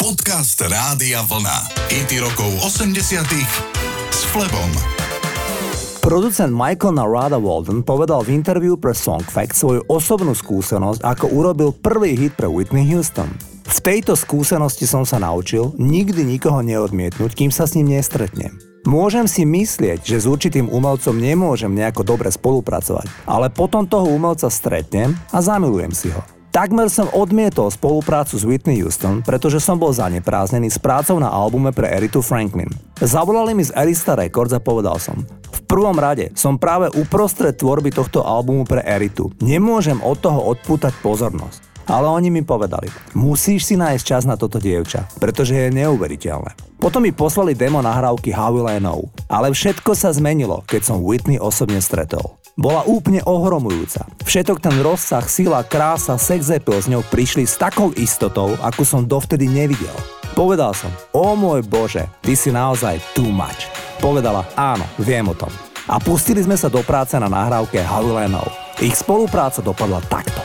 Podcast Rádia Vlna. IT rokov 80 s Flebom. Producent Michael Narada Walden povedal v interviu pre Song Fact svoju osobnú skúsenosť, ako urobil prvý hit pre Whitney Houston. V tejto skúsenosti som sa naučil nikdy nikoho neodmietnúť, kým sa s ním nestretnem. Môžem si myslieť, že s určitým umelcom nemôžem nejako dobre spolupracovať, ale potom toho umelca stretnem a zamilujem si ho. Takmer som odmietol spoluprácu s Whitney Houston, pretože som bol zanepráznený s prácou na albume pre Eritu Franklin. Zavolali mi z Erista Records a povedal som, v prvom rade som práve uprostred tvorby tohto albumu pre Eritu. Nemôžem od toho odpútať pozornosť. Ale oni mi povedali, musíš si nájsť čas na toto dievča, pretože je neuveriteľné. Potom mi poslali demo nahrávky How Will I Know. Ale všetko sa zmenilo, keď som Whitney osobne stretol bola úplne ohromujúca. Všetok ten rozsah, sila, krása, sex appeal s ňou prišli s takou istotou, akú som dovtedy nevidel. Povedal som, o môj bože, ty si naozaj too much. Povedala, áno, viem o tom. A pustili sme sa do práce na nahrávke Havilenov. Ich spolupráca dopadla takto.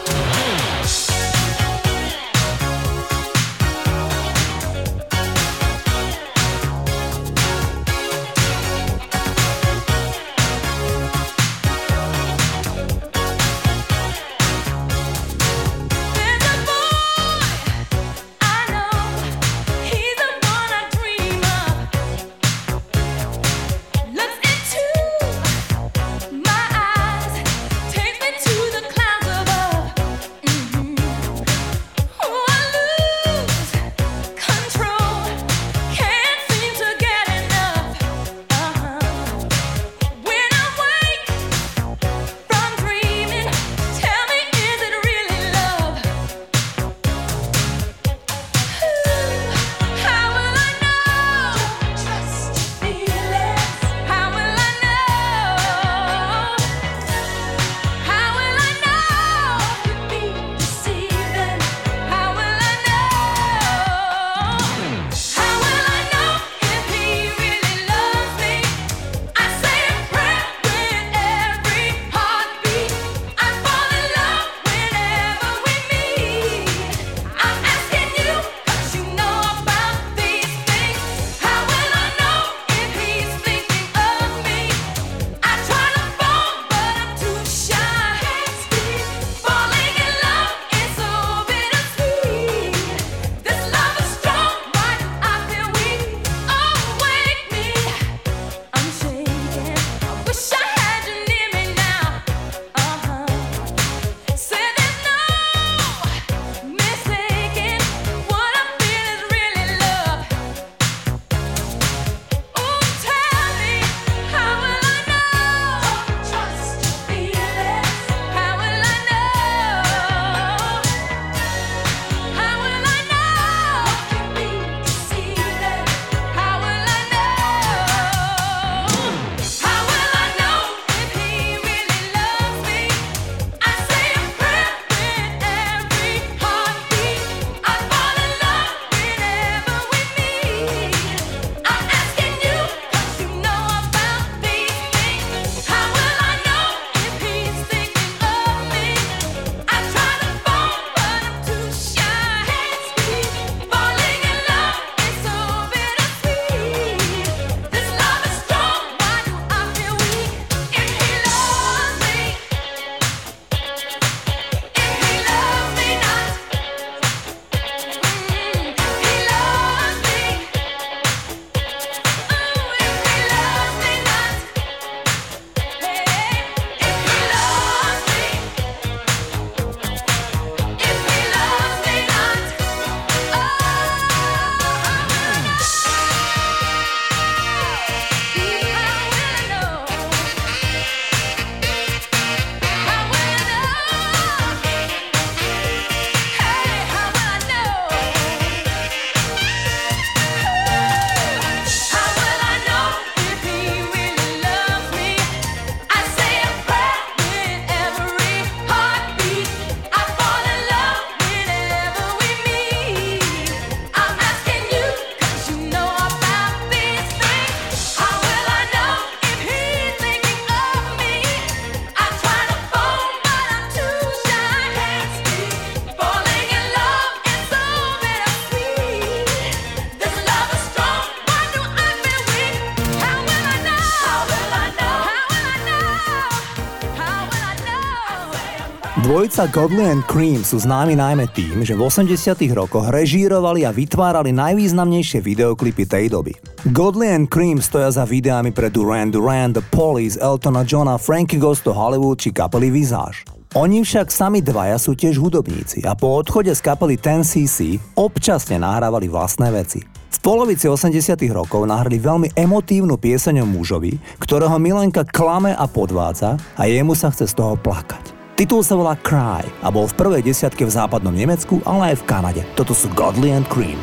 Dvojica Godley and Cream sú známi najmä tým, že v 80 rokoch režírovali a vytvárali najvýznamnejšie videoklipy tej doby. Godley and Cream stoja za videami pre Duran Duran, The Police, Eltona Johna, Frankie Goes to Hollywood či kapely Visage. Oni však sami dvaja sú tiež hudobníci a po odchode z kapely 10cc občasne nahrávali vlastné veci. V polovici 80 rokov nahrali veľmi emotívnu pieseň o mužovi, ktorého Milenka klame a podvádza a jemu sa chce z toho plakať. Titul sa volá Cry a bol v prvej desiatke v západnom Nemecku, ale aj v Kanade. Toto sú Godly and Cream.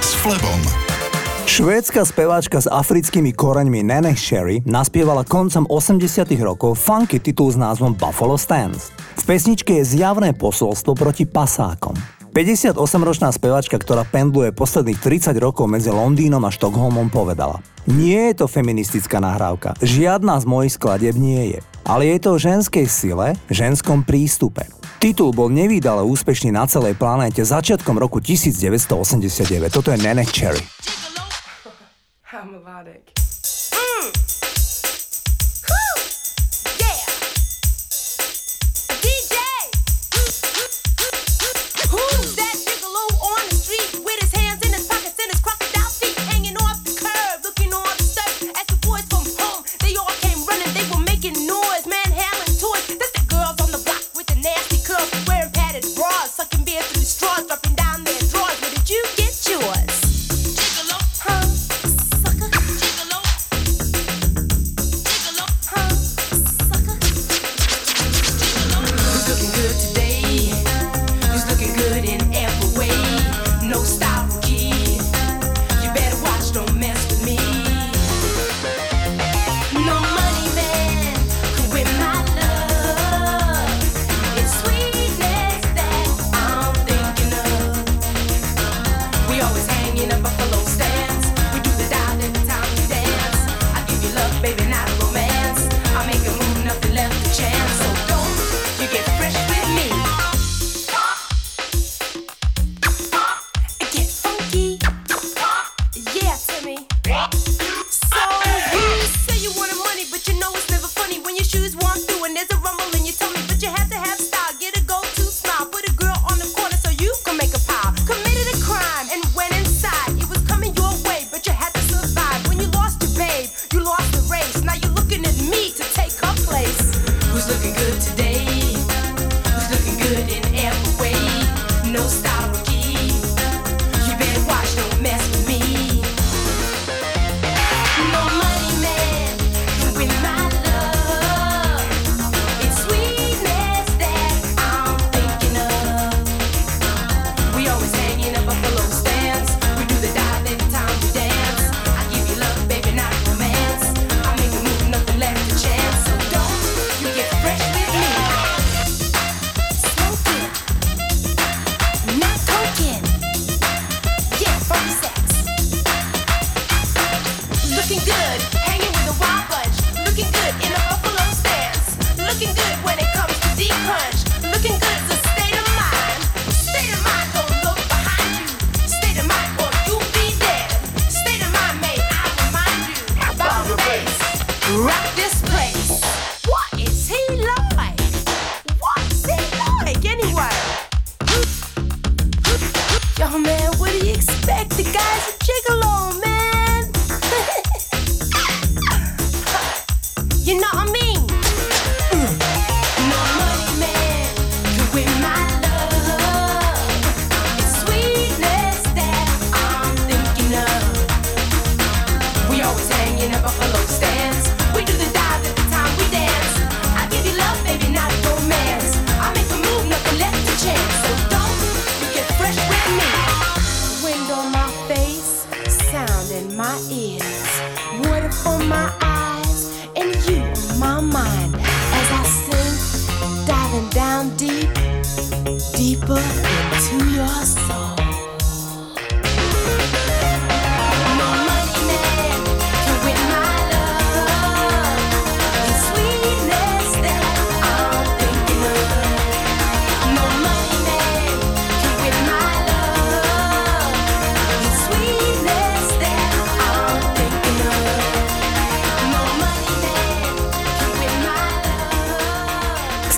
S Flebom. Švédska speváčka s africkými koreňmi Nene Sherry naspievala koncom 80 rokov funky titul s názvom Buffalo Stance. V pesničke je zjavné posolstvo proti pasákom. 58-ročná speváčka, ktorá pendluje posledných 30 rokov medzi Londýnom a Štokholmom, povedala Nie je to feministická nahrávka, žiadna z mojich skladieb nie je, ale je to o ženskej sile, ženskom prístupe. Titul bol nevýdale úspešný na celej planéte začiatkom roku 1989. Toto je Nene Cherry.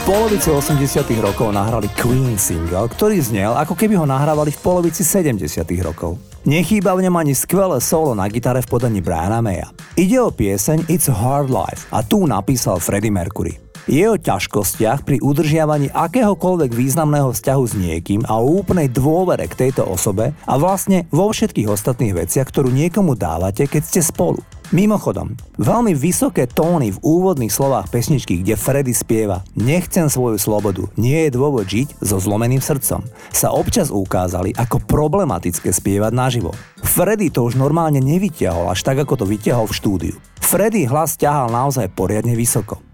polovici 80 rokov nahrali Queen single, ktorý znel, ako keby ho nahrávali v polovici 70 rokov. Nechýba v ňom ani skvelé solo na gitare v podaní Briana Maya. Ide o pieseň It's a Hard Life a tu napísal Freddie Mercury. Je o ťažkostiach pri udržiavaní akéhokoľvek významného vzťahu s niekým a o úplnej dôvere k tejto osobe a vlastne vo všetkých ostatných veciach, ktorú niekomu dávate, keď ste spolu. Mimochodom, veľmi vysoké tóny v úvodných slovách pesničky, kde Freddy spieva Nechcem svoju slobodu, nie je dôvod žiť so zlomeným srdcom, sa občas ukázali ako problematické spievať naživo. Freddy to už normálne nevyťahol až tak, ako to vyťahol v štúdiu. Freddy hlas ťahal naozaj poriadne vysoko.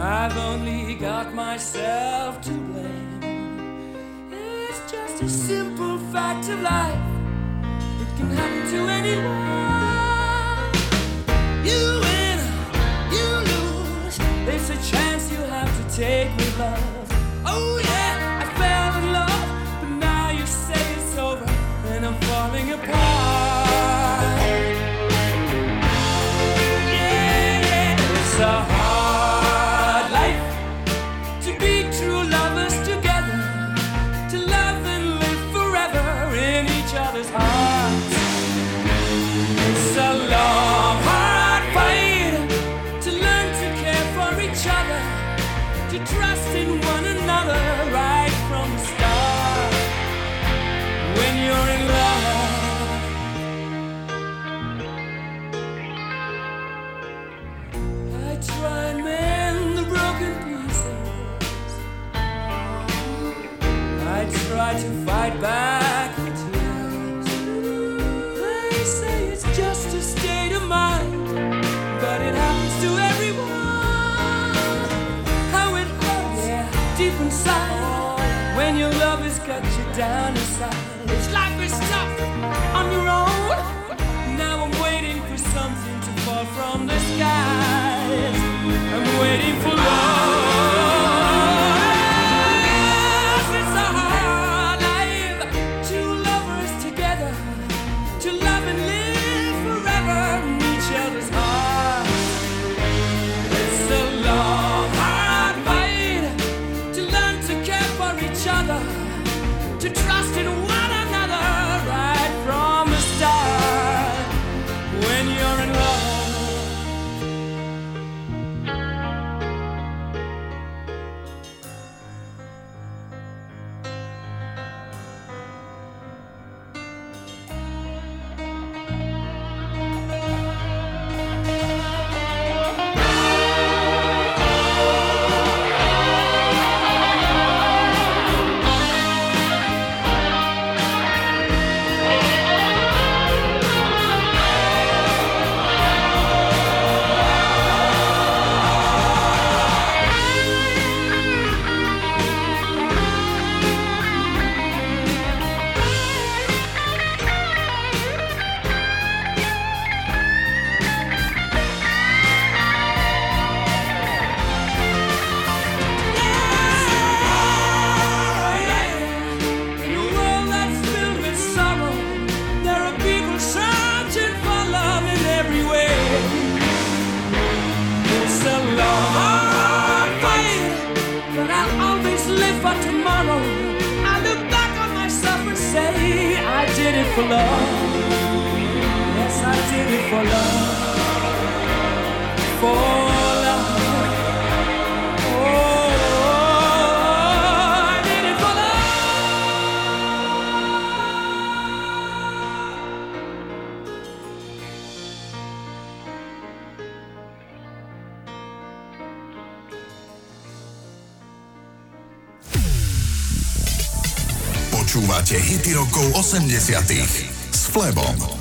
I've only got myself to blame. It's just a simple fact of life. It can happen to anyone. You win, you lose. There's a chance you have to take with love. Oh yeah, I fell in love, but now you say it's over, and I'm falling apart. Back the tears. They say it's just a state of mind, but it happens to everyone. How it hurts yeah. deep inside when your love has cut you down inside. It's life is tough on your own. Now I'm waiting for something to fall from the skies. Rokov 80 s Flebom.